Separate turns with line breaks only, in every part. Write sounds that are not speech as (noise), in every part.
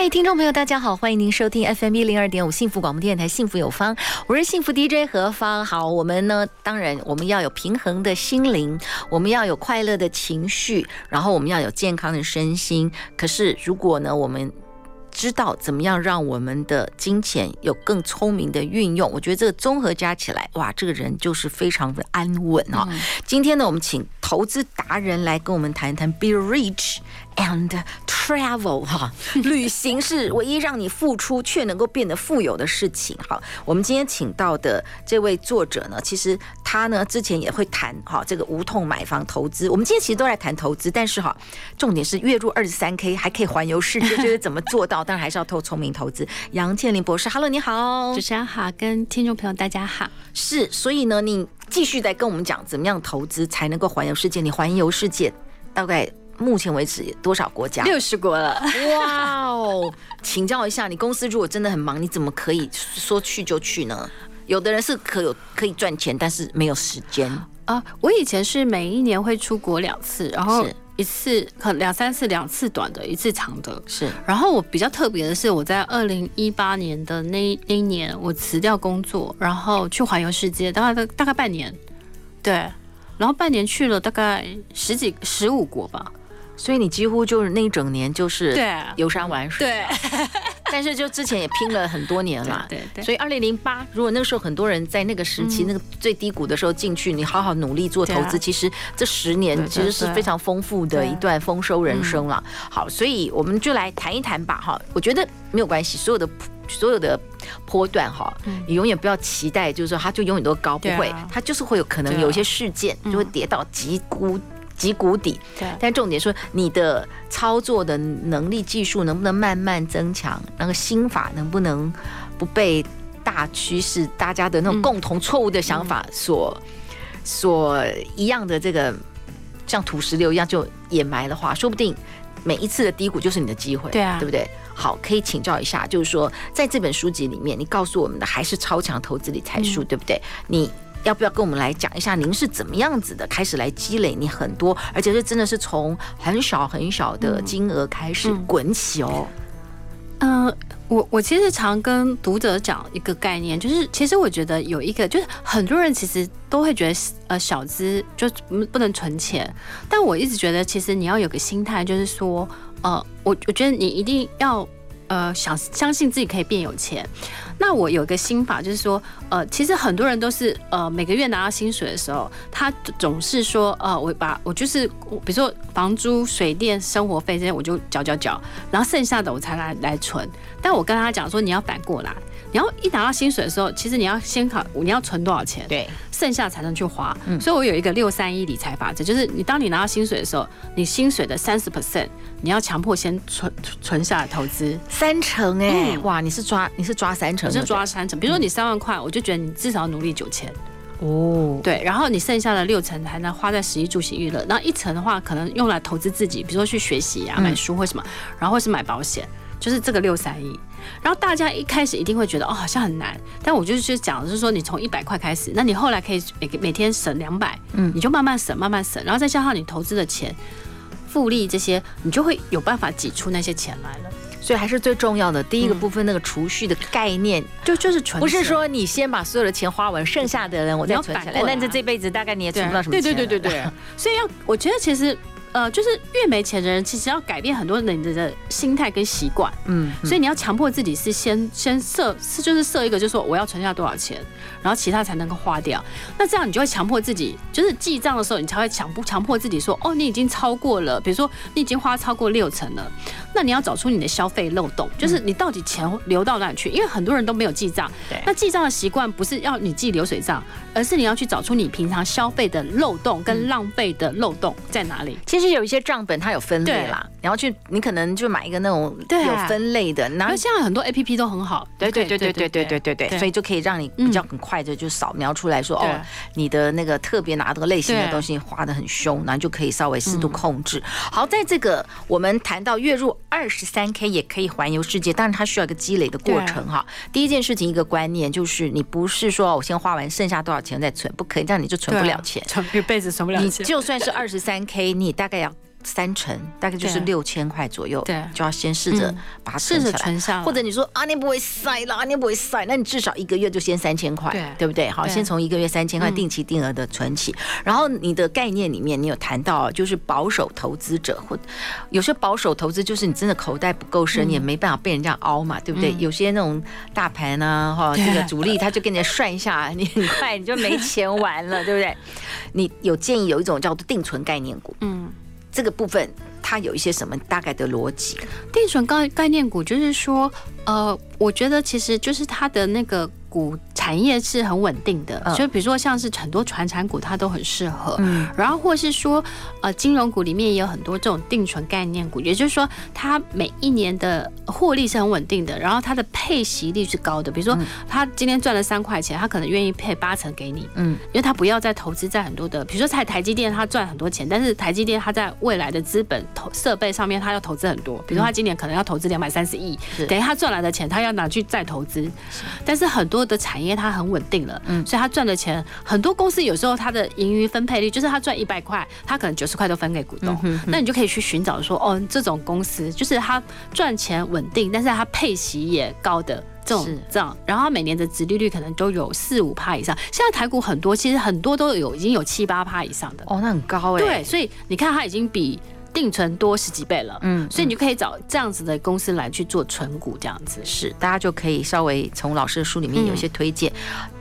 嗨，听众朋友，大家好，欢迎您收听 FM 一零二点五幸福广播电台《幸福有方》，我是幸福 DJ 何芳。好，我们呢，当然我们要有平衡的心灵，我们要有快乐的情绪，然后我们要有健康的身心。可是，如果呢，我们知道怎么样让我们的金钱有更聪明的运用，我觉得这个综合加起来，哇，这个人就是非常的安稳啊。今天呢，我们请投资达人来跟我们谈一谈 Be Rich and Travel 哈，旅行是唯一让你付出却能够变得富有的事情。好，我们今天请到的这位作者呢，其实他呢之前也会谈哈这个无痛买房投资。我们今天其实都在谈投资，但是哈，重点是月入二十三 K 还可以环游世界，就是怎么做到？当然还是要透聪明投资。杨倩琳博士，Hello，你好，
主持人好，跟听众朋友大家好。
是，所以呢，你继续在跟我们讲怎么样投资才能够环游世界？你环游世界大概？目前为止多少国家？
六十国了。
哇哦！(laughs) 请教一下，你公司如果真的很忙，你怎么可以说去就去呢？有的人是可有可以赚钱，但是没有时间
啊。我以前是每一年会出国两次，然后一次可两三次，两次短的，一次长的。
是。
然后我比较特别的是，我在二零一八年的那那一年，我辞掉工作，然后去环游世界，大概大概半年。对。然后半年去了大概十几十五国吧。
所以你几乎就是那一整年就是游山玩水，
对。(laughs) (laughs)
但是就之前也拼了很多年了，
对对，对。
所以二零零八，如果那个时候很多人在那个时期、嗯、那个最低谷的时候进去，你好好努力做投资，其实这十年其实是非常丰富的一段丰收人生了。好，所以我们就来谈一谈吧，哈。我觉得没有关系，所有的所有的波段哈，你永远不要期待，就是说它就永远都高，不会，它就是会有可能有一些事件就会跌到极谷。及谷底，对，但重点说你的操作的能力、技术能不能慢慢增强？那个心法能不能不被大趋势、大家的那种共同错误的想法所、嗯、所一样的这个像土石流一样就掩埋的话，说不定每一次的低谷就是你的机会，
对啊，
对不对？好，可以请教一下，就是说在这本书籍里面，你告诉我们的还是超强投资理财术、嗯，对不对？你。要不要跟我们来讲一下，您是怎么样子的开始来积累你很多，而且是真的是从很少很小的金额开始滚起哦。
嗯，呃、我我其实常跟读者讲一个概念，就是其实我觉得有一个，就是很多人其实都会觉得呃小资就不能存钱，但我一直觉得其实你要有个心态，就是说呃，我我觉得你一定要呃想相信自己可以变有钱。那我有一个心法，就是说，呃，其实很多人都是，呃，每个月拿到薪水的时候，他总是说，呃，我把我就是，比如说房租、水电、生活费这些，我就缴缴缴，然后剩下的我才来来存。但我跟他讲说，你要反过来。你要一拿到薪水的时候，其实你要先考你要存多少钱，对，剩下才能去花。嗯，所以我有一个六三一理财法则，就是你当你拿到薪水的时候，你薪水的三十 percent 你要强迫先存存下来投资。
三成哎、欸。嗯，哇，你是抓你是抓三成，
我是抓三成。比如说你三万块，我就觉得你至少要努力九千。哦，对，然后你剩下的六成才能花在食衣住行娱乐，然后一成的话可能用来投资自己，比如说去学习呀、啊、买书或什么，然后或是买保险。就是这个六三一，然后大家一开始一定会觉得哦，好像很难，但我就是讲的是说，你从一百块开始，那你后来可以每每天省两百，嗯，你就慢慢省，慢慢省，然后再加上你投资的钱、复利这些，你就会有办法挤出那些钱来了。
所以还是最重要的第一个部分，那个储蓄的概念，
就就是存，
不是说你先把所有的钱花完，剩下的人我再存起来，那这这辈子大概你也存不到什么钱。
对对对对对，所以要我觉得其实。呃，就是越没钱的人，其实要改变很多人的心态跟习惯，嗯，所以你要强迫自己是先先设是就是设一个，就是说我要存下多少钱，然后其他才能够花掉。那这样你就会强迫自己，就是记账的时候，你才会强不强迫自己说，哦，你已经超过了，比如说你已经花超过六成了，那你要找出你的消费漏洞，就是你到底钱流到哪里去？因为很多人都没有记账，对，那记账的习惯不是要你记流水账，而是你要去找出你平常消费的漏洞跟浪费的漏洞在哪里。其
其实有一些账本它有分类啦，然后去你可能就买一个那种有分类的，然后
现在很多 A P P 都很好，
对对对对对对对对对，所以就可以让你比较很快的就扫描出来说哦，你的那个特别拿这个类型的东西花的很凶，然后就可以稍微适度控制。好，在这个我们谈到月入二十三 K 也可以环游世界，但是它需要一个积累的过程哈。第一件事情一个观念就是你不是说我先花完剩下多少钱再存，不可以，这样你就存不了钱，
存一辈子存不了钱。
你 (laughs) 就算是二十三 K，你大 나가요. 三成大概就是六千块左右，对，就要先试着把它存下
来。
或者你说啊，你不会塞啦，你不会塞，那你至少一个月就先三千块，对，对不对？好，先从一个月三千块定期定额的存起。然后你的概念里面，你有谈到就是保守投资者，或有些保守投资就是你真的口袋不够深，也没办法被人家凹嘛，对不对？有些那种大盘啊，哈，这个主力他就给人家算一下，你很快你就没钱玩了，对不对？你有建议有一种叫做定存概念股，嗯。这个部分它有一些什么大概的逻辑？
定损概概念股就是说，呃，我觉得其实就是它的那个。股产业是很稳定的，就比如说像是很多传产股，它都很适合。嗯，然后或是说，呃，金融股里面也有很多这种定存概念股，也就是说，它每一年的获利是很稳定的，然后它的配息率是高的。比如说，他今天赚了三块钱，他可能愿意配八成给你。嗯，因为他不要再投资在很多的，比如说在台积电，他赚很多钱，但是台积电它在未来的资本投设备上面，他要投资很多。比如说他今年可能要投资两百三十亿，等于他赚来的钱，他要拿去再投资。但是很多。的产业它很稳定了，嗯，所以它赚的钱很多。公司有时候它的盈余分配率就是它赚一百块，它可能九十块都分给股东。那你就可以去寻找说，哦，这种公司就是它赚钱稳定，但是它配息也高的这种这样，然后每年的殖利率可能都有四五趴以上。现在台股很多，其实很多都有已经有七八趴以上的
哦，那很高哎。
对，所以你看它已经比。定存多十几倍了，嗯，所以你就可以找这样子的公司来去做存股，这样子。
是，大家就可以稍微从老师的书里面有一些推荐，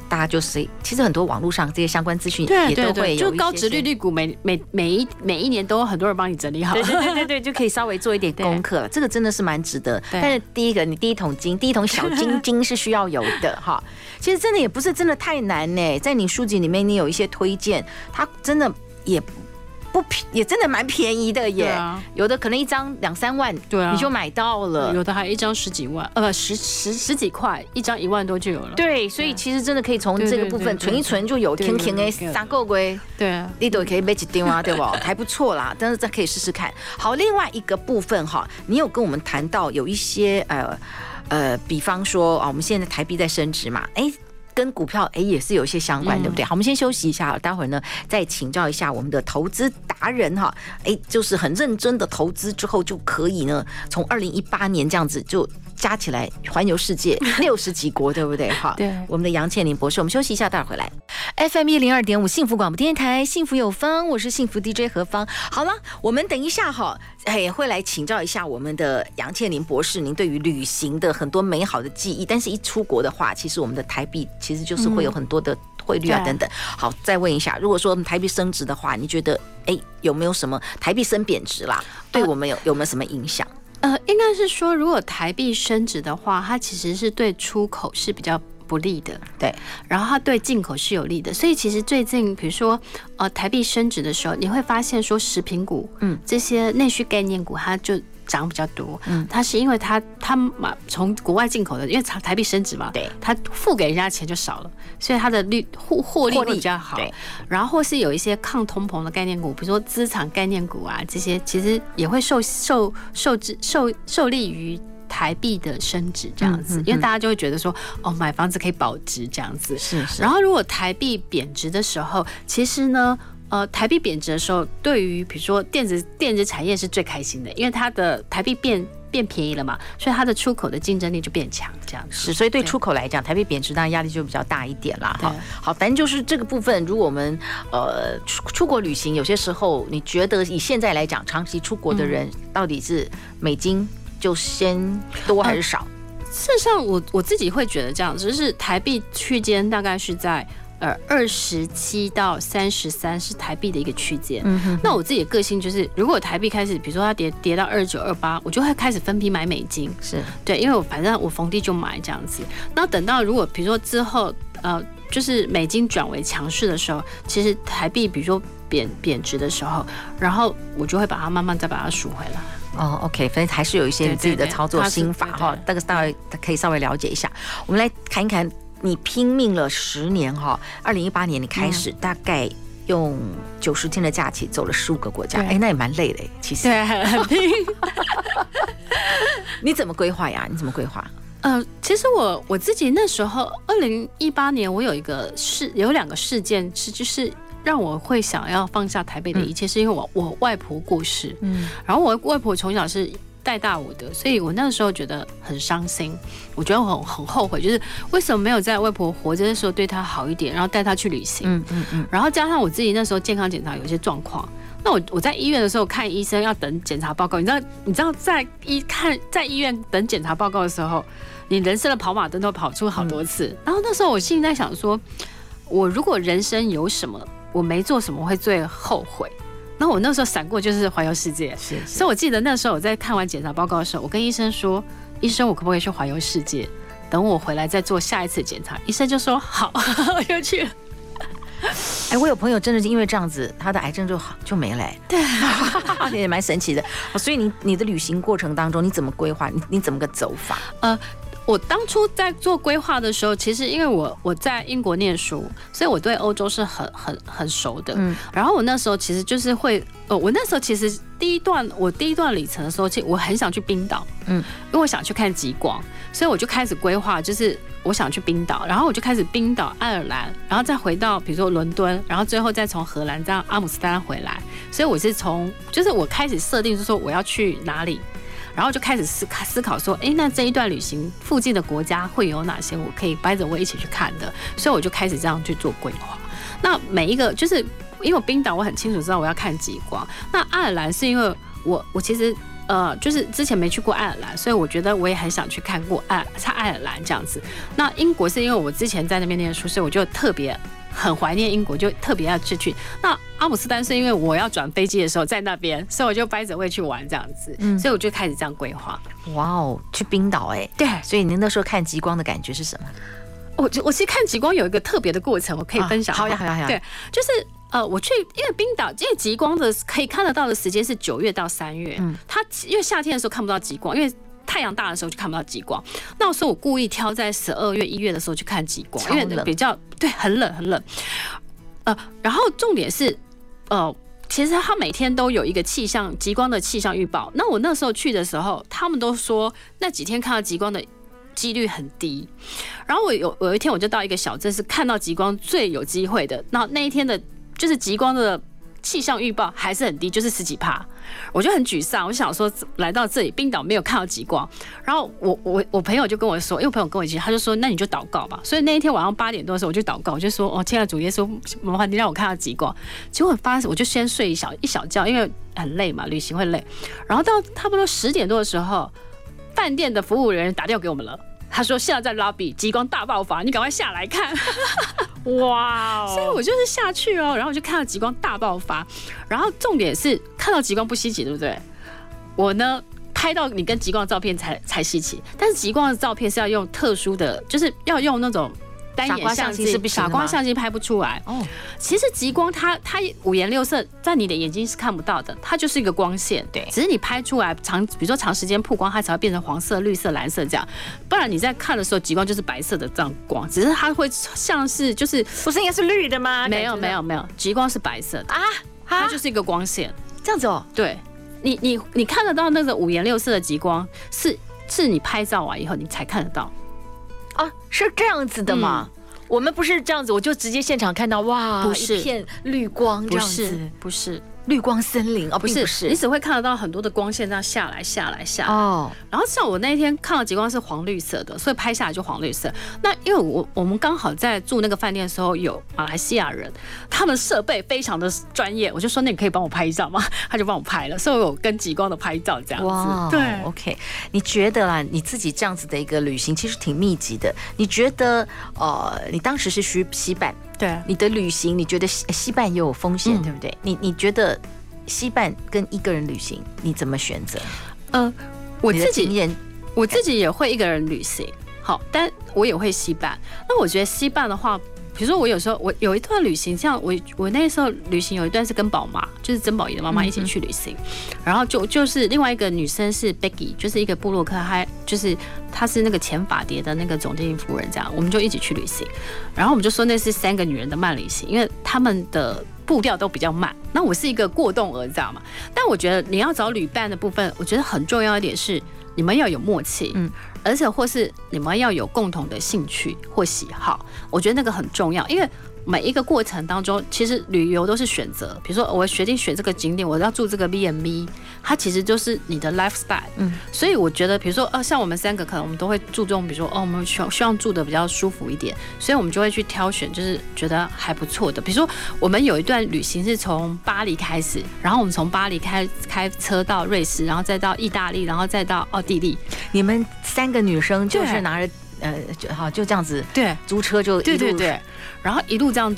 大家就是其实很多网络上这些相关资讯也都会有，
就高值利率股每每每一每一年都有很多人帮你整理好，
对对对对，(laughs) 就可以稍微做一点功课了，这个真的是蛮值得。但是第一个，你第一桶金，第一桶小金金是需要有的 (laughs) 哈。其实真的也不是真的太难呢，在你书籍里面你有一些推荐，它真的也。不便也真的蛮便宜的耶，啊、有的可能一张两三万，对啊，你就买到了，
有的还一张十几万，呃，十十十几块，一张一万多就有了。
对，所以其实真的可以从这个部分存一存，就有天天哎三个龟，
对啊，
你都可以买几丢啊，对不？还不错啦，(laughs) 但是这可以试试看。好，另外一个部分哈，你有跟我们谈到有一些呃呃，比方说啊，我们现在台币在升值嘛，哎。跟股票哎也是有一些相关，对不对？好，我们先休息一下，待会儿呢再请教一下我们的投资达人哈。哎，就是很认真的投资之后就可以呢，从二零一八年这样子就加起来环游世界 (laughs) 六十几国，对不对？哈，对。我们的杨倩玲博士，我们休息一下，待会儿回来。FM 一零二点五幸福广播电台，幸福有方，我是幸福 DJ 何芳。好了，我们等一下哈，哎会来请教一下我们的杨倩玲博士，您对于旅行的很多美好的记忆。但是，一出国的话，其实我们的台币其实就是会有很多的汇率啊等等。好，再问一下，如果说台币升值的话，你觉得哎有没有什么台币升贬值啦？对我们有有没有什么影响？
呃，应该是说，如果台币升值的话，它其实是对出口是比较。不利的，对，然后它对进口是有利的，所以其实最近，比如说，呃，台币升值的时候，你会发现说，食品股，嗯，这些内需概念股，它就涨比较多，嗯，它是因为它它嘛从国外进口的，因为台台币升值嘛，对，它付给人家钱就少了，所以它的利获获利会比较好，对，然后或是有一些抗通膨的概念股，比如说资产概念股啊，这些其实也会受受受制受受利于。台币的升值这样子，因为大家就会觉得说，哦，买房子可以保值这样子。是是。然后，如果台币贬值的时候，其实呢，呃，台币贬值的时候，对于比如说电子电子产业是最开心的，因为它的台币变变便宜了嘛，所以它的出口的竞争力就变强，这样子。
是，所以对出口来讲，台币贬值当然压力就比较大一点啦。哈，好，反正就是这个部分，如果我们呃出出国旅行，有些时候你觉得以现在来讲，长期出国的人到底是美金？就先多还是少？
呃、事实上我，我我自己会觉得这样，就是台币区间大概是在呃二十七到三十三是台币的一个区间。嗯哼，那我自己的个性就是，如果台币开始，比如说它跌跌到二九二八，我就会开始分批买美金。是对，因为我反正我逢低就买这样子。那等到如果比如说之后呃。就是美金转为强势的时候，其实台币比如说贬贬值的时候，然后我就会把它慢慢再把它赎回来。
哦，OK，反正还是有一些你自己的操作心法哈，这个大概可以稍微了解一下。我们来看一看，你拼命了十年哈，二零一八年你开始大概用九十天的假期走了十五个国家，哎，那也蛮累的，其实。
对，很拼。(laughs)
你怎么规划呀？你怎么规划？
呃，其实我我自己那时候二零一八年，我有一个事，有两个事件是就是。让我会想要放下台北的一切，是因为我我外婆过世，嗯，然后我外婆从小是带大我的，所以我那个时候觉得很伤心，我觉得我很很后悔，就是为什么没有在外婆活着的时候对她好一点，然后带她去旅行，嗯嗯嗯，然后加上我自己那时候健康检查有一些状况，那我我在医院的时候看医生要等检查报告，你知道你知道在医看在医院等检查报告的时候，你人生的跑马灯都跑出好多次，然后那时候我心里在想说，我如果人生有什么。我没做什么会最后悔，那我那时候闪过就是环游世界，是，是，所以我记得那时候我在看完检查报告的时候，我跟医生说：“医生，我可不可以去环游世界？等我回来再做下一次检查。”医生就说：“好，(laughs) 我就去。”
哎，我有朋友真的是因为这样子，他的癌症就好就没了，
对，(laughs)
也蛮神奇的。所以你你的旅行过程当中，你怎么规划？你你怎么个走法？
呃。我当初在做规划的时候，其实因为我我在英国念书，所以我对欧洲是很很很熟的。嗯，然后我那时候其实就是会，呃，我那时候其实第一段我第一段旅程的时候，其实我很想去冰岛，嗯，因为我想去看极光，所以我就开始规划，就是我想去冰岛，然后我就开始冰岛、爱尔兰，然后再回到比如说伦敦，然后最后再从荷兰这样阿姆斯特丹回来。所以我是从，就是我开始设定，就是说我要去哪里。然后就开始思考思考说，哎，那这一段旅行附近的国家会有哪些我可以掰着我一起去看的？所以我就开始这样去做规划。那每一个就是因为我冰岛我很清楚知道我要看极光。那爱尔兰是因为我我其实呃就是之前没去过爱尔兰，所以我觉得我也很想去看过爱在爱尔兰这样子。那英国是因为我之前在那边念书，所以我就特别。很怀念英国，就特别要去去。那阿姆斯丹是因为我要转飞机的时候在那边，所以我就掰着会去玩这样子。嗯，所以我就开始这样规划。
哇哦，去冰岛哎。对，所以您那时候看极光的感觉是什么？
我我其实看极光有一个特别的过程，我可以分享。
好呀好呀好呀。
对，就是呃，我去因为冰岛，因为极光的可以看得到的时间是九月到三月。嗯，它因为夏天的时候看不到极光，因为。太阳大的时候就看不到极光，那时候我故意挑在十二月、一月的时候去看极光，因为比较对，很冷很冷。呃，然后重点是，呃，其实他每天都有一个气象极光的气象预报。那我那时候去的时候，他们都说那几天看到极光的几率很低。然后我有有一天我就到一个小镇，是看到极光最有机会的。那那一天的，就是极光的。气象预报还是很低，就是十几趴，我就很沮丧。我想说，来到这里冰岛没有看到极光，然后我我我朋友就跟我说，因为我朋友跟我一起，他就说，那你就祷告吧。所以那一天晚上八点多的时候，我就祷告，我就说，哦，亲爱的主耶稣，麻烦你让我看到极光。结果发，我就先睡一小一小觉，因为很累嘛，旅行会累。然后到差不多十点多的时候，饭店的服务人员打电话给我们了。他说：“现在在 lobby 极光大爆发，你赶快下来看。”哇哦！所以我就是下去哦，然后我就看到极光大爆发。然后重点是看到极光不稀奇，对不对？我呢拍到你跟极光的照片才才稀奇，但是极光的照片是要用特殊的，就是要用那种。单眼相机是不行，傻瓜相机拍不出来。哦，其实极光它它五颜六色，在你的眼睛是看不到的，它就是一个光线。对，只是你拍出来长，比如说长时间曝光，它才会变成黄色、绿色、蓝色这样。不然你在看的时候，极光就是白色的这样光，只是它会像是就是
不是应该是绿的吗？
没有没有没有，极光是白色的啊，它就是一个光线
这样子哦。
对，你你你看得到那个五颜六色的极光，是是你拍照完以后你才看得到。
啊，是这样子的吗？嗯、我们不是这样子，我就直接现场看到哇，
不是
一片绿光这样子，
不是。不是
绿光森林哦，不是，
不是，你只会看得到很多的光线这样下来，下来，下来。哦。然后像我那一天看到极光是黄绿色的，所以拍下来就黄绿色。那因为我我们刚好在住那个饭店的时候有马来西亚人，他们设备非常的专业，我就说，那你可以帮我拍一照吗？他就帮我拍了，所以我有跟极光的拍照这样子。哇。(laughs) 对。
OK，你觉得啦，你自己这样子的一个旅行其实挺密集的。你觉得呃，你当时是去西半？
对，
你的旅行，你觉得西西半也有风险，嗯、对不对？你你觉得西半跟一个人旅行，你怎么选择？
呃，我自己我自己也会一个人旅行，好，但我也会西半。那我觉得西半的话，比如说我有时候我有一段旅行，像我我那时候旅行有一段是跟宝妈，就是曾宝仪的妈妈一起去旅行，然后就就是另外一个女生是 Becky，就是一个布洛克，还就是她是那个前法蝶的那个总经理夫人，这样我们就一起去旅行，然后我们就说那是三个女人的慢旅行，因为他们的步调都比较慢，那我是一个过动儿，你知道吗？但我觉得你要找旅伴的部分，我觉得很重要一点是。你们要有默契，嗯，而且或是你们要有共同的兴趣或喜好，我觉得那个很重要，因为。每一个过程当中，其实旅游都是选择。比如说，我决定选这个景点，我要住这个 B&B，它其实就是你的 lifestyle。嗯，所以我觉得，比如说，呃，像我们三个，可能我们都会注重，比如说，哦，我们希望希望住的比较舒服一点，所以我们就会去挑选，就是觉得还不错的。比如说，我们有一段旅行是从巴黎开始，然后我们从巴黎开开车到瑞士，然后再到意大利，然后再到奥地利。
你们三个女生就是拿着。呃，就好，就这样子，
对，
租车就
对对对，然后一路这样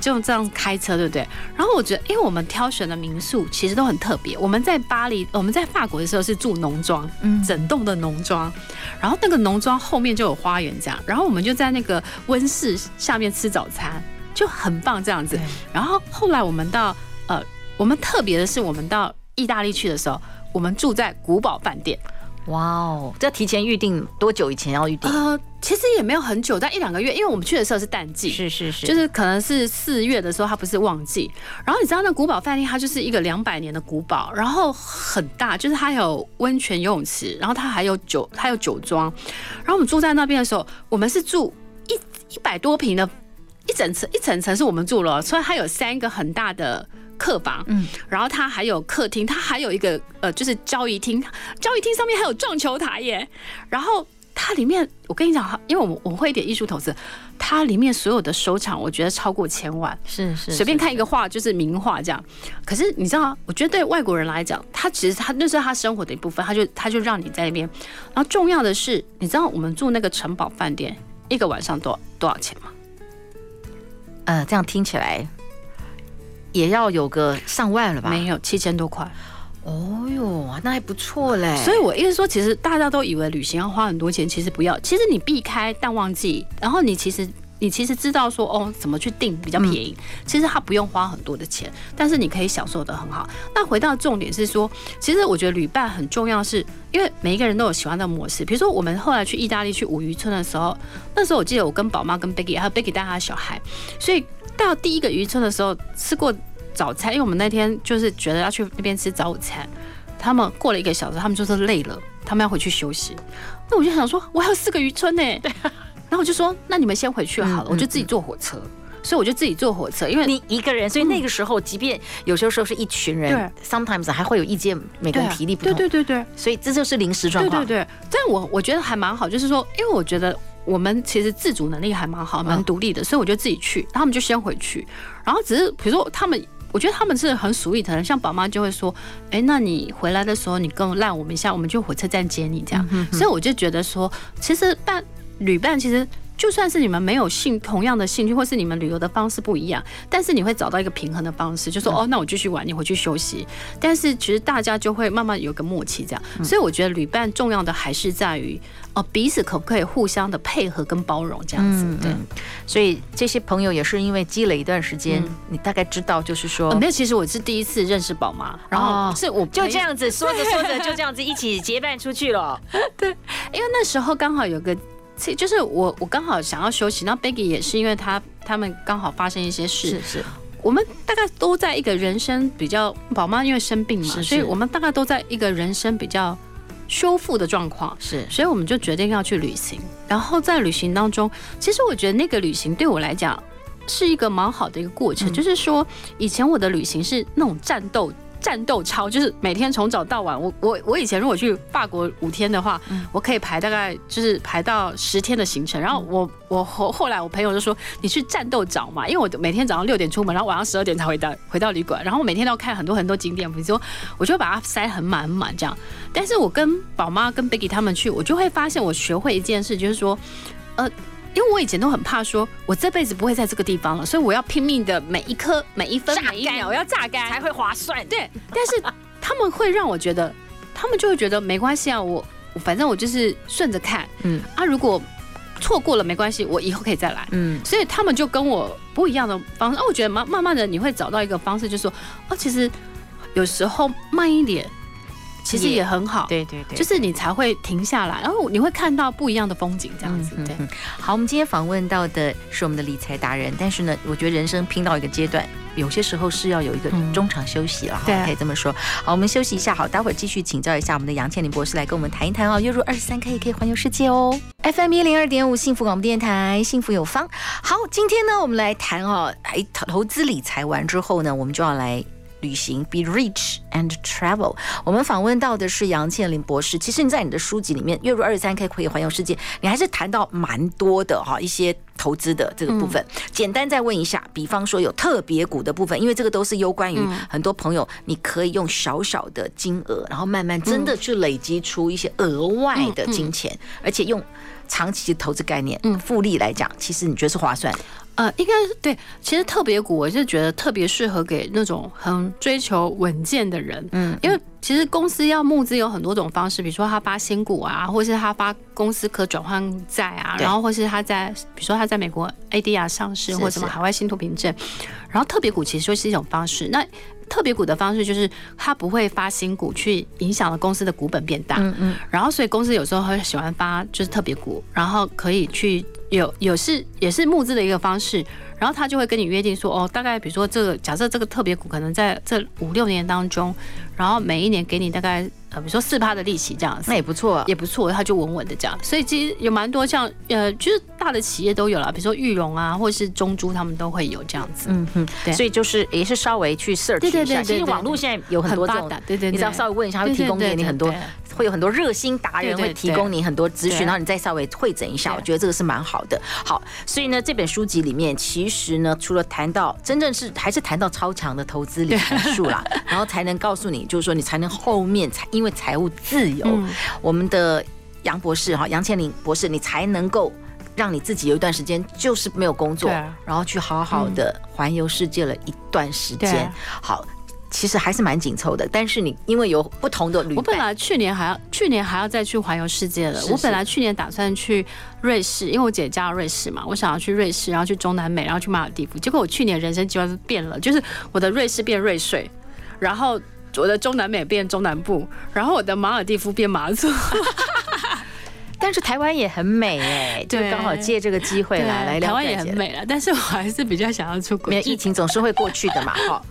就这样开车，对不对？然后我觉得，因为我们挑选的民宿其实都很特别。我们在巴黎，我们在法国的时候是住农庄，嗯，整栋的农庄，然后那个农庄后面就有花园这样，然后我们就在那个温室下面吃早餐，就很棒这样子。然后后来我们到呃，我们特别的是，我们到意大利去的时候，我们住在古堡饭店。
哇哦，这要提前预定多久以前要预定？
呃，其实也没有很久，但一两个月，因为我们去的时候是淡季，
是是是，
就是可能是四月的时候，它不是旺季。然后你知道那古堡饭店，它就是一个两百年的古堡，然后很大，就是它有温泉游泳池，然后它还有酒，它有酒庄。然后我们住在那边的时候，我们是住一一百多平的，一整层一整层是我们住了，所以它有三个很大的。客房，嗯，然后它还有客厅，它还有一个呃，就是交易厅，交易厅上面还有撞球台耶。然后它里面，我跟你讲，因为我我会一点艺术投资，它里面所有的收藏，我觉得超过千万，
是是，
随便看一个画就是名画这样。可是你知道，我觉得对外国人来讲，他其实他那是他生活的一部分，他就他就让你在那边。然后重要的是，你知道我们住那个城堡饭店一个晚上多多少钱吗？
呃，这样听起来。也要有个上万了吧？
没有，七千多块。
哦哟，那还不错嘞。
所以我意思说，其实大家都以为旅行要花很多钱，其实不要。其实你避开淡旺季，然后你其实你其实知道说哦，怎么去订比较便宜。嗯、其实它不用花很多的钱，但是你可以享受的很好。那回到重点是说，其实我觉得旅伴很重要是，是因为每一个人都有喜欢的模式。比如说我们后来去意大利去五渔村的时候，那时候我记得我跟宝妈跟 Becky 还有 Becky 带他的小孩，所以。到第一个渔村的时候，吃过早餐，因为我们那天就是觉得要去那边吃早午餐。他们过了一个小时，他们就是累了，他们要回去休息。那我就想说，我还有四个渔村呢。(laughs) 对。然后我就说，那你们先回去好了，我就自己坐火车。所以我就自己坐火车，因为
你一个人，所以那个时候，即便有些时候是一群人，对，sometimes 还会有意见，每个人体力不同。
对对对对。
所以这就是临时状况。
对对对。但我我觉得还蛮好，就是说，因为我觉得。我们其实自主能力还蛮好，蛮独立的，所以我就自己去，他们就先回去。然后只是比如说他们，我觉得他们是很 sweet 的，像宝妈就会说：“哎，那你回来的时候，你跟我赖我们一下，我们就火车站接你这样。”所以我就觉得说，其实伴旅伴其实。就算是你们没有兴同样的兴趣，或是你们旅游的方式不一样，但是你会找到一个平衡的方式，就说哦，那我继续玩，你回去休息。但是其实大家就会慢慢有个默契，这样。所以我觉得旅伴重要的还是在于哦，彼此可不可以互相的配合跟包容这样子。对。
所以这些朋友也是因为积累一段时间，你大概知道就是说，
没有。其实我是第一次认识宝妈，然后是我
就这样子说着说着就这样子一起结伴出去了。(laughs)
对，因为那时候刚好有个。就是我，我刚好想要休息，那 Becky 也是因为他他们刚好发生一些事，
是是，
我们大概都在一个人生比较，宝妈因为生病嘛，是是，所以我们大概都在一个人生比较修复的状况，
是，
所以我们就决定要去旅行。然后在旅行当中，其实我觉得那个旅行对我来讲是一个蛮好的一个过程，嗯、就是说以前我的旅行是那种战斗。战斗超就是每天从早到晚，我我我以前如果去法国五天的话，嗯、我可以排大概就是排到十天的行程。然后我我后后来我朋友就说，你去战斗找嘛，因为我每天早上六点出门，然后晚上十二点才回到回到旅馆，然后我每天都要看很多很多景点，比如说我就把它塞很满很满这样。但是我跟宝妈跟 Becky 他们去，我就会发现我学会一件事，就是说，呃。因为我以前都很怕说，我这辈子不会在这个地方了，所以我要拼命的每一颗、每一分、每一秒，我要榨干
才会划算。
对，但是他们会让我觉得，他们就会觉得没关系啊，我反正我就是顺着看，嗯啊，如果错过了没关系，我以后可以再来。嗯，所以他们就跟我不一样的方式。哦，我觉得慢慢慢的你会找到一个方式，就是说，哦，其实有时候慢一点。其实也很好，
对对对，
就是你才会停下来，然后你会看到不一样的风景，这样子。对，
好，我们今天访问到的是我们的理财达人，但是呢，我觉得人生拼到一个阶段，有些时候是要有一个中场休息了，哈，可以这么说。好，我们休息一下，好，待会儿继续请教一下我们的杨倩琳博士来跟我们谈一谈哦。月入二十三 K 也可以环游世界哦。FM 一零二点五幸福广播电台，幸福有方。好，今天呢，我们来谈哦，哎，投资理财完之后呢，我们就要来。旅行，be rich and travel。我们访问到的是杨倩玲博士。其实你在你的书籍里面，月入二十三 K 可以环游世界，你还是谈到蛮多的哈，一些投资的这个部分。简单再问一下，比方说有特别股的部分，因为这个都是攸关于很多朋友，你可以用小小的金额，然后慢慢真的去累积出一些额外的金钱，而且用长期的投资概念，嗯，复利来讲，其实你觉得是划算？
呃，应该是对。其实特别股，我是觉得特别适合给那种很追求稳健的人。嗯，因为其实公司要募资有很多种方式，比如说他发新股啊，或是他发公司可转换债啊，然后或是他在，比如说他在美国 ADR 上市或什么海外信托凭证。然后特别股其实就是一种方式。那特别股的方式就是他不会发新股去影响了公司的股本变大。嗯嗯。然后所以公司有时候会喜欢发就是特别股，然后可以去。有有是也是募资的一个方式，然后他就会跟你约定说，哦，大概比如说这个假设这个特别股可能在这五六年当中，然后每一年给你大概。比如说四趴的利息这样子，
那也不错，啊，
也不错，它就稳稳的这样。所以其实有蛮多像呃，就是大的企业都有了，比如说裕隆啊，或者是中珠，他们都会有这样子。嗯哼，对。所以就是也是稍微去 search 一下。对对对，其实网络现在有很多这种，对对对，你只要稍微问一下，会提供给你很多，会有很多热心达人会提供你很多资讯，然后你再稍微会诊一下，我觉得这个是蛮好的。好，所以呢，这本书籍里面其实呢，除了谈到真正是还是谈到超强的投资理财术啦，然后才能告诉你，就是说你才能后面才因为财务自自由，嗯、我们的杨博士哈，杨千林博士，你才能够让你自己有一段时间就是没有工作，然后去好好的环游世界了一段时间。好，其实还是蛮紧凑的，但是你因为有不同的旅，我本来去年还要去年还要再去环游世界了。我本来去年打算去瑞士，因为我姐嫁到瑞士嘛，我想要去瑞士，然后去中南美，然后去马尔地夫。结果我去年人生计划变了，就是我的瑞士变瑞穗，然后。我的中南美变中南部，然后我的马尔地夫变马祖，
但是台湾也很美哎，就刚好借这个机会来来聊。
台湾也很美了，但是我还是比较想要出国。
没有疫情总是会过去的嘛，(laughs) 哈。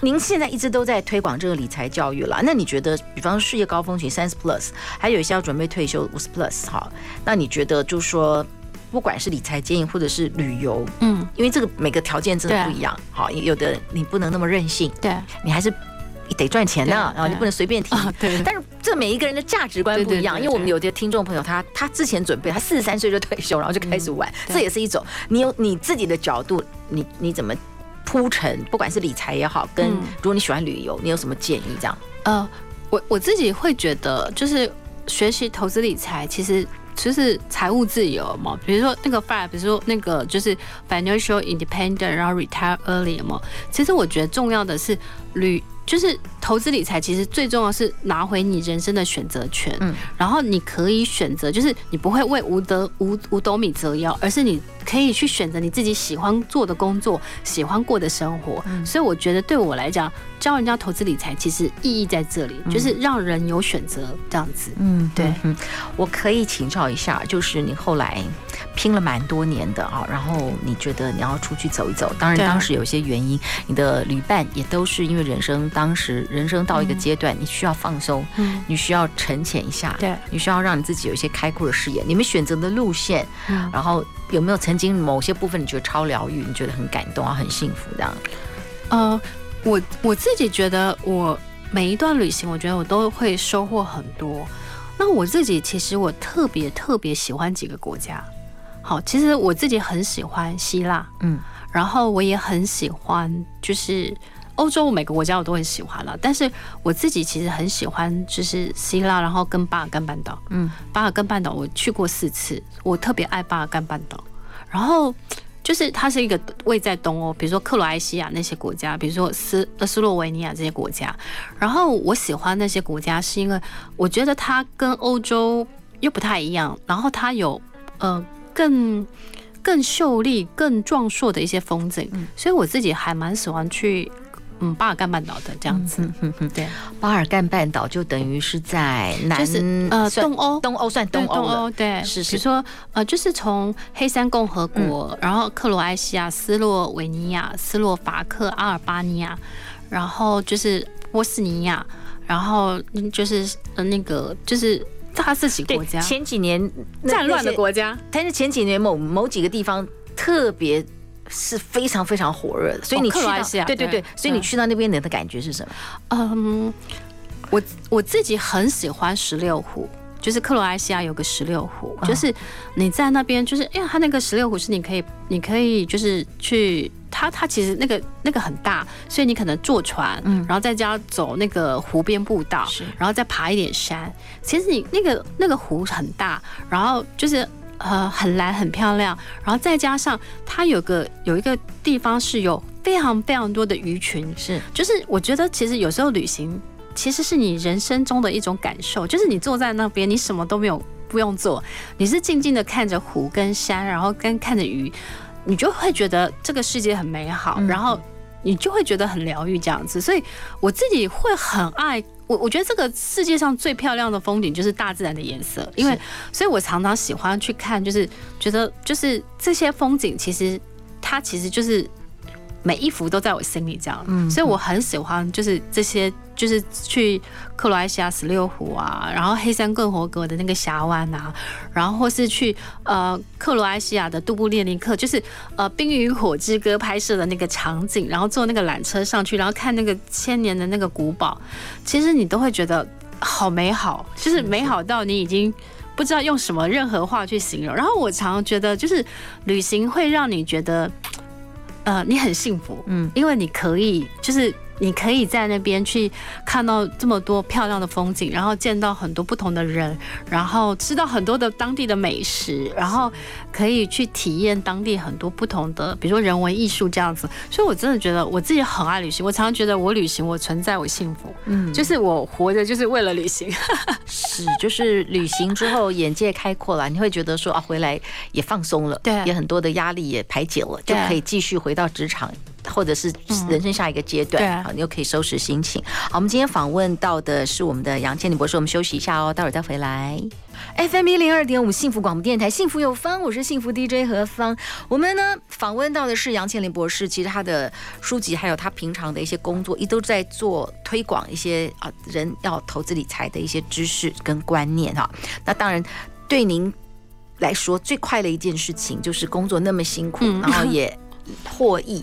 您现在一直都在推广这个理财教育了，那你觉得，比方说事业高峰期三十 plus，还有一些要准备退休五十 plus，哈，那你觉得，就是说，不管是理财建议或者是旅游，嗯，因为这个每个条件真的不一样，好，有的你不能那么任性，对，你还是。你得赚钱的，然后你不能随便提。对。但是这每一个人的价值观不一样，因为我们有些听众朋友，他他之前准备，他四十三岁就退休，然后就开始玩，这也是一种。你有你自己的角度，你你怎么铺陈？不管是理财也好，跟如果你喜欢旅游，你有什么建议？这样？
呃，我我自己会觉得，就是学习投资理财，其实就是财务自由嘛。比如说那个 FIRE，比如说那个就是 financial independent，然后 retire early 嘛。其实我觉得重要的是旅。就是投资理财，其实最重要是拿回你人生的选择权。嗯，然后你可以选择，就是你不会为无德无无斗米折腰，而是你可以去选择你自己喜欢做的工作，喜欢过的生活。嗯，所以我觉得对我来讲，教人家投资理财，其实意义在这里，就是让人有选择这样子。嗯，对。嗯，
我可以请教一下，就是你后来。拼了蛮多年的啊，然后你觉得你要出去走一走，当然当时有一些原因，你的旅伴也都是因为人生当时人生到一个阶段，你需要放松，嗯，你需要沉潜一下，对，你需要让你自己有一些开阔的视野。你们选择的路线，然后有没有曾经某些部分你觉得超疗愈，你觉得很感动啊，很幸福这样？
呃，我我自己觉得我每一段旅行，我觉得我都会收获很多。那我自己其实我特别特别喜欢几个国家。好，其实我自己很喜欢希腊，嗯，然后我也很喜欢，就是欧洲每个国家我都很喜欢了。但是我自己其实很喜欢，就是希腊，然后跟巴尔干半岛，嗯，巴尔干半岛我去过四次，我特别爱巴尔干半岛。然后就是它是一个位在东欧，比如说克罗埃西亚那些国家，比如说斯呃斯洛维尼亚这些国家。然后我喜欢那些国家，是因为我觉得它跟欧洲又不太一样，然后它有呃。更更秀丽、更壮硕的一些风景。嗯，所以我自己还蛮喜欢去。嗯，巴尔干半岛的这样子，
对，巴尔干半岛就等于是在南，
就是呃东欧，
东欧算东欧，
对，
是是，
比如说呃，就是从黑山共和国，嗯、然后克罗埃西亚、斯洛维尼亚、斯洛伐克、阿尔巴尼亚，然后就是波斯尼亚，然后就是呃那个就是大自己国家，
前几年
战乱的国家，
但是前几年某某几个地方特别。是非常非常火热的，所以你去到，对对对，所以你去到那边，你的感觉是什么？
嗯，我我自己很喜欢十六湖，就是克罗埃西亚有个十六湖，就是你在那边，就是因为它那个十六湖是你可以，你可以就是去它，它其实那个那个很大，所以你可能坐船，嗯，然后再加走那个湖边步道，是，然后再爬一点山。其实你那个那个湖很大，然后就是。呃，很蓝，很漂亮，然后再加上它有个有一个地方是有非常非常多的鱼群，是，就是我觉得其实有时候旅行其实是你人生中的一种感受，就是你坐在那边，你什么都没有不用做，你是静静的看着湖跟山，然后跟看着鱼，你就会觉得这个世界很美好，然后你就会觉得很疗愈这样子，所以我自己会很爱。我我觉得这个世界上最漂亮的风景就是大自然的颜色，因为所以我常常喜欢去看，就是觉得就是这些风景，其实它其实就是。每一幅都在我心里这样，嗯，所以我很喜欢，就是这些，就是去克罗埃西亚十六湖啊，然后黑山共和国的那个峡湾啊，然后或是去呃克罗埃西亚的杜布列尼克，就是呃《冰与火之歌》拍摄的那个场景，然后坐那个缆车上去，然后看那个千年的那个古堡，其实你都会觉得好美好，就是美好到你已经不知道用什么任何话去形容。然后我常常觉得，就是旅行会让你觉得。呃，你很幸福，嗯，因为你可以就是。你可以在那边去看到这么多漂亮的风景，然后见到很多不同的人，然后吃到很多的当地的美食，然后可以去体验当地很多不同的，比如说人文艺术这样子。所以，我真的觉得我自己很爱旅行。我常常觉得我旅行，我存在，我幸福。嗯，就是我活着就是为了旅行。
是，就是旅行之后眼界开阔了，你会觉得说啊，回来也放松了，对，也很多的压力也排解了，就可以继续回到职场。或者是人生下一个阶段，好，你又可以收拾心情。好，我们今天访问到的是我们的杨千里博士，我们休息一下哦，待会儿再回来。FM 一零二点五幸福广播电台，幸福有方，我是幸福 DJ 何芳。我们呢访问到的是杨千林博士，其实他的书籍还有他平常的一些工作，也都在做推广一些啊人要投资理财的一些知识跟观念哈。那当然对您来说最快的一件事情就是工作那么辛苦，然后也获益。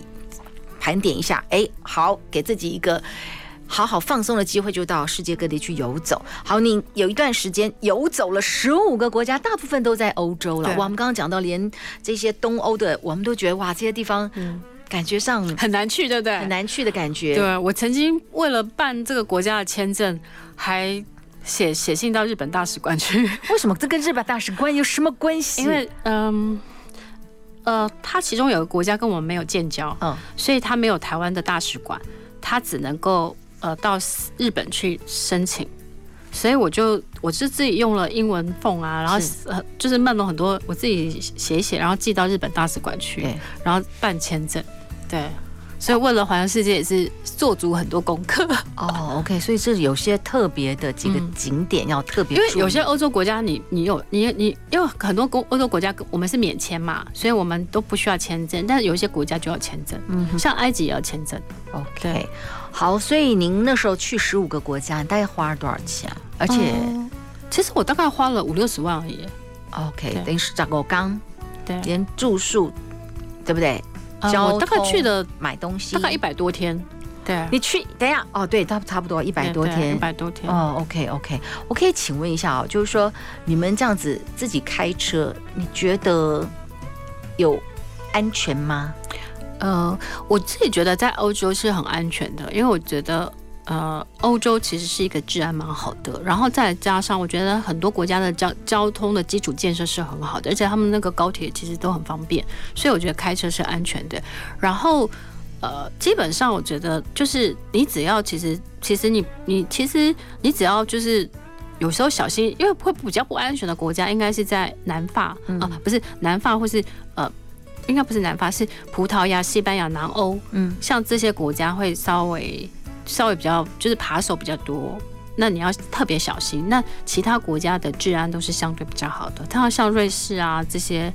盘点一下，哎，好，给自己一个好好放松的机会，就到世界各地去游走。好，你有一段时间游走了十五个国家，大部分都在欧洲了。哇，我们刚刚讲到，连这些东欧的，我们都觉得哇，这些地方感觉上
很难去，对不对？
很难去的感觉。
对，我曾经为了办这个国家的签证，还写写信到日本大使馆去。
为什么？这跟日本大使馆有什么关系？
因为，嗯。呃，他其中有个国家跟我们没有建交，嗯，所以他没有台湾的大使馆，他只能够呃到日本去申请，所以我就我是自己用了英文缝啊，然后呃就是弄了很多，我自己写一写，然后寄到日本大使馆去，然后办签证，对。所以为了环游世界也是做足很多功课
哦。OK，所以是有些特别的几个景点要特别，因
为有些欧洲国家你你有你你因为很多欧欧洲国家我们是免签嘛，所以我们都不需要签证，但是有一些国家就要签证，嗯，像埃及也要签证。
OK，好，所以您那时候去十五个国家，你大概花了多少钱？而且、嗯、
其实我大概花了五六十万而已。
OK，等于是找个刚，对，连住宿，对不对？
我大概去了
买东西，
大概一百多天。对，
你去等一下哦，对，差差不多一百多天，
一百多天。
哦，OK OK，我可以请问一下哦，就是说你们这样子自己开车，你觉得有安全吗？
呃，我自己觉得在欧洲是很安全的，因为我觉得。呃，欧洲其实是一个治安蛮好的，然后再加上我觉得很多国家的交交通的基础建设是很好的，而且他们那个高铁其实都很方便，所以我觉得开车是安全的。然后，呃，基本上我觉得就是你只要其实其实你你其实你只要就是有时候小心，因为会比较不安全的国家，应该是在南法、嗯、啊，不是南法，或是呃，应该不是南法，是葡萄牙、西班牙、南欧，嗯，像这些国家会稍微稍微比较就是扒手比较多，那你要特别小心。那其他国家的治安都是相对比较好的，它像瑞士啊这些，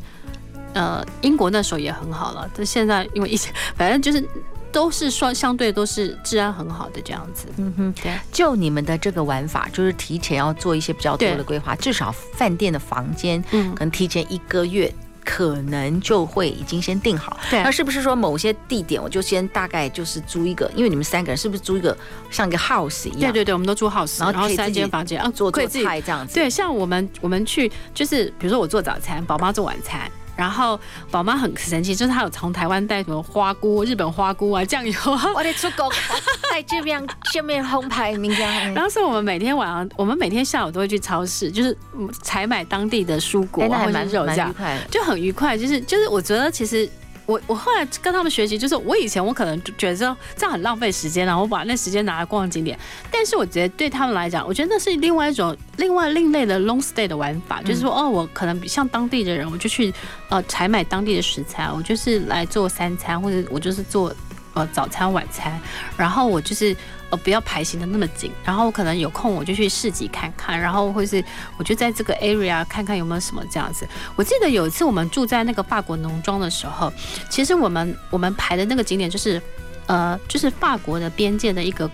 呃，英国那时候也很好了，但现在因为疫情，(laughs) 反正就是。都是说相对都是治安很好的这样子，
嗯哼，对。就你们的这个玩法，就是提前要做一些比较多的规划，至少饭店的房间，嗯，可能提前一个月，可能就会已经先定好。对。那是不是说某些地点，我就先大概就是租一个？因为你们三个人是不是租一个像一个 house 一样？
对对对，我们都租 house，然后三间房间啊，
做做菜这样子。
对，像我们我们去就是比如说我做早餐，宝妈做晚餐。然后宝妈很神奇，就是她有从台湾带什么花菇、日本花菇啊、酱油啊，
我得出国 (laughs) 带这边这边烘焙名家。
然后是我们每天晚上，我们每天下午都会去超市，就是采买当地的蔬果，
还蛮肉这样，
就很愉快。就是就是，我觉得其实。我我后来跟他们学习，就是我以前我可能就觉得这样很浪费时间，然后我把那时间拿来逛景点。但是我觉得对他们来讲，我觉得那是另外一种另外另类的 long stay 的玩法，就是说哦，我可能像当地的人，我就去呃采买当地的食材，我就是来做三餐，或者我就是做。呃，早餐、晚餐，然后我就是呃，不要排行的那么紧，然后可能有空我就去市集看看，然后或是我就在这个 area 看看有没有什么这样子。我记得有一次我们住在那个法国农庄的时候，其实我们我们排的那个景点就是呃，就是法国的边界的一个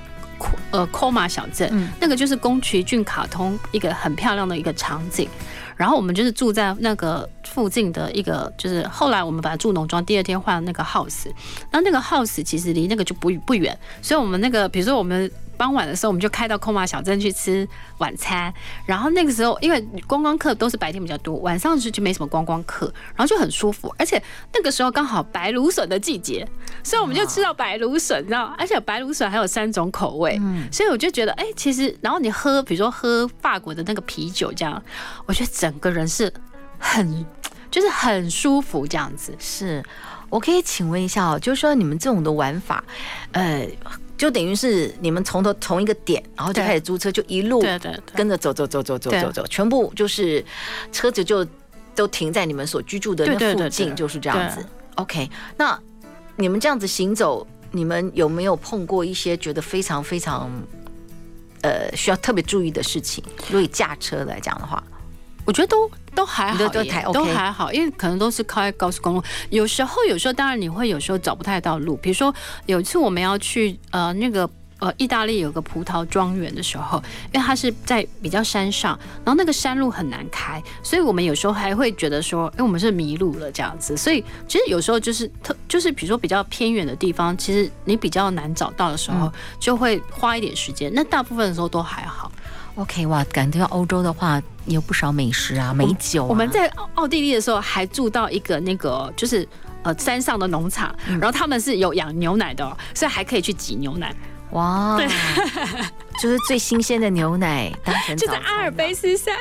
呃 Coma 小镇，嗯，那个就是宫崎骏卡通一个很漂亮的一个场景。然后我们就是住在那个附近的一个，就是后来我们把它住农庄，第二天换了那个 house，那那个 house 其实离那个就不不远，所以我们那个比如说我们。傍晚的时候，我们就开到空马小镇去吃晚餐。然后那个时候，因为观光客都是白天比较多，晚上就就没什么观光客，然后就很舒服。而且那个时候刚好白芦笋的季节，所以我们就吃到白芦笋，你知道？而且白芦笋还有三种口味，所以我就觉得，哎，其实，然后你喝，比如说喝法国的那个啤酒，这样，我觉得整个人是很，就是很舒服这样子。
是，我可以请问一下哦，就是说你们这种的玩法，呃。就等于是你们从头从一个点，然后就开始租车，就一路跟着走走走走走走走，全部就是车子就都停在你们所居住的那附近，就是这样子。OK，那你们这样子行走，你们有没有碰过一些觉得非常非常呃需要特别注意的事情？如果以驾车来讲的话。
我觉得都都还好，
都还
都还好，因为可能都是靠在高速公路。有时候，有时候当然你会有时候找不太到路。比如说有一次我们要去呃那个呃意大利有个葡萄庄园的时候，因为它是在比较山上，然后那个山路很难开，所以我们有时候还会觉得说，哎，我们是迷路了这样子。所以其实有时候就是特就是比如说比较偏远的地方，其实你比较难找到的时候，就会花一点时间。那大部分的时候都还好。
OK，哇，感觉到欧洲的话有不少美食啊，美酒啊。
我们在奥地利的时候还住到一个那个就是呃山上的农场，然后他们是有养牛奶的，所以还可以去挤牛奶。
哇，对，(laughs) 就是最新鲜的牛奶当成 (laughs)
就在阿尔卑斯山。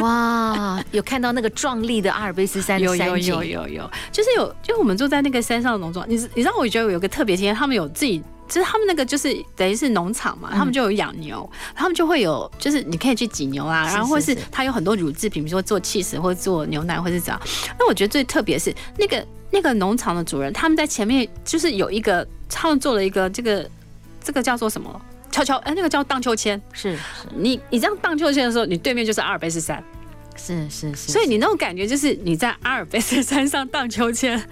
哇，有看到那个壮丽的阿尔卑斯山？
有有有有有，就是有，就是我们住在那个山上的农庄。你你知道，我觉得有个特别体验，他们有自己。其实他们那个就是等于是农场嘛，他们就有养牛，他们就会有，就是你可以去挤牛啊，然后或是他有很多乳制品，比如说做起司或者做牛奶或者是怎样。那我觉得最特别是那个那个农场的主人，他们在前面就是有一个，他们做了一个这个这个叫做什么？悄悄哎，那个叫荡秋千。是，是你你这样荡秋千的时候，你对面就是阿尔卑斯山。
是是是。
所以你那种感觉就是你在阿尔卑斯山上荡秋千，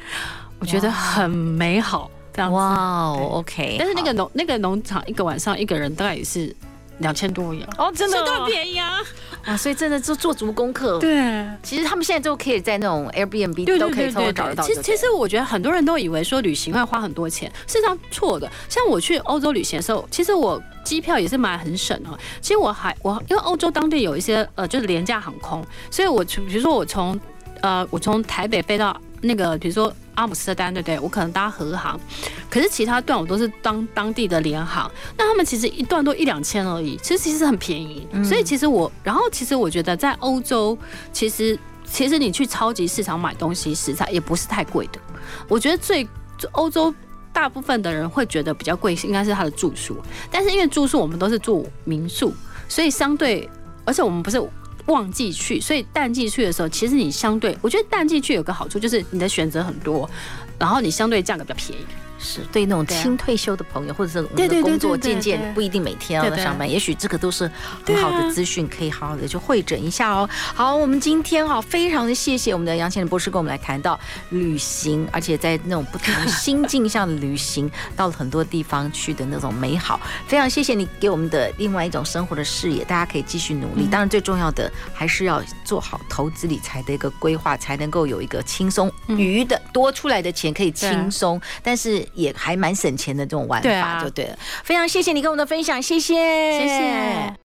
我觉得很美好。
哇哦，OK，
但是那个农那个农场一个晚上一个人大概也是两千多元
哦，真的
这么便宜啊！
啊，所以真的就做足功课。
对，
其实他们现在都可以在那种 Airbnb 都可以找得到。
其实其实我觉得很多人都以为说旅行会花很多钱，事实上错的。像我去欧洲旅行的时候，其实我机票也是买很省哦。其实我还我因为欧洲当地有一些呃就是廉价航空，所以我比如说我从呃我从台北飞到那个比如说。阿姆斯特丹对不对？我可能搭和航，可是其他段我都是当当地的联航，那他们其实一段都一两千而已，其实其实很便宜。嗯、所以其实我，然后其实我觉得在欧洲，其实其实你去超级市场买东西，食材也不是太贵的。我觉得最欧洲大部分的人会觉得比较贵，应该是他的住宿。但是因为住宿我们都是住民宿，所以相对。而且我们不是旺季去，所以淡季去的时候，其实你相对，我觉得淡季去有个好处就是你的选择很多，然后你相对价格比较便宜。
是对那种轻退休的朋友，或者是我们的工作渐渐不一定每天要在上班，也许这个都是很好的资讯，可以好好的去会诊一下哦。好，我们今天哈非常的谢谢我们的杨倩玲博士跟我们来谈到旅行，而且在那种不同心境下的旅行，(laughs) 到了很多地方去的那种美好。非常谢谢你给我们的另外一种生活的视野，大家可以继续努力。当然最重要的还是要做好投资理财的一个规划，才能够有一个轻松余的多出来的钱可以轻松，但是。也还蛮省钱的这种玩法，就对了。非常谢谢你跟我们的分享，谢谢，谢谢。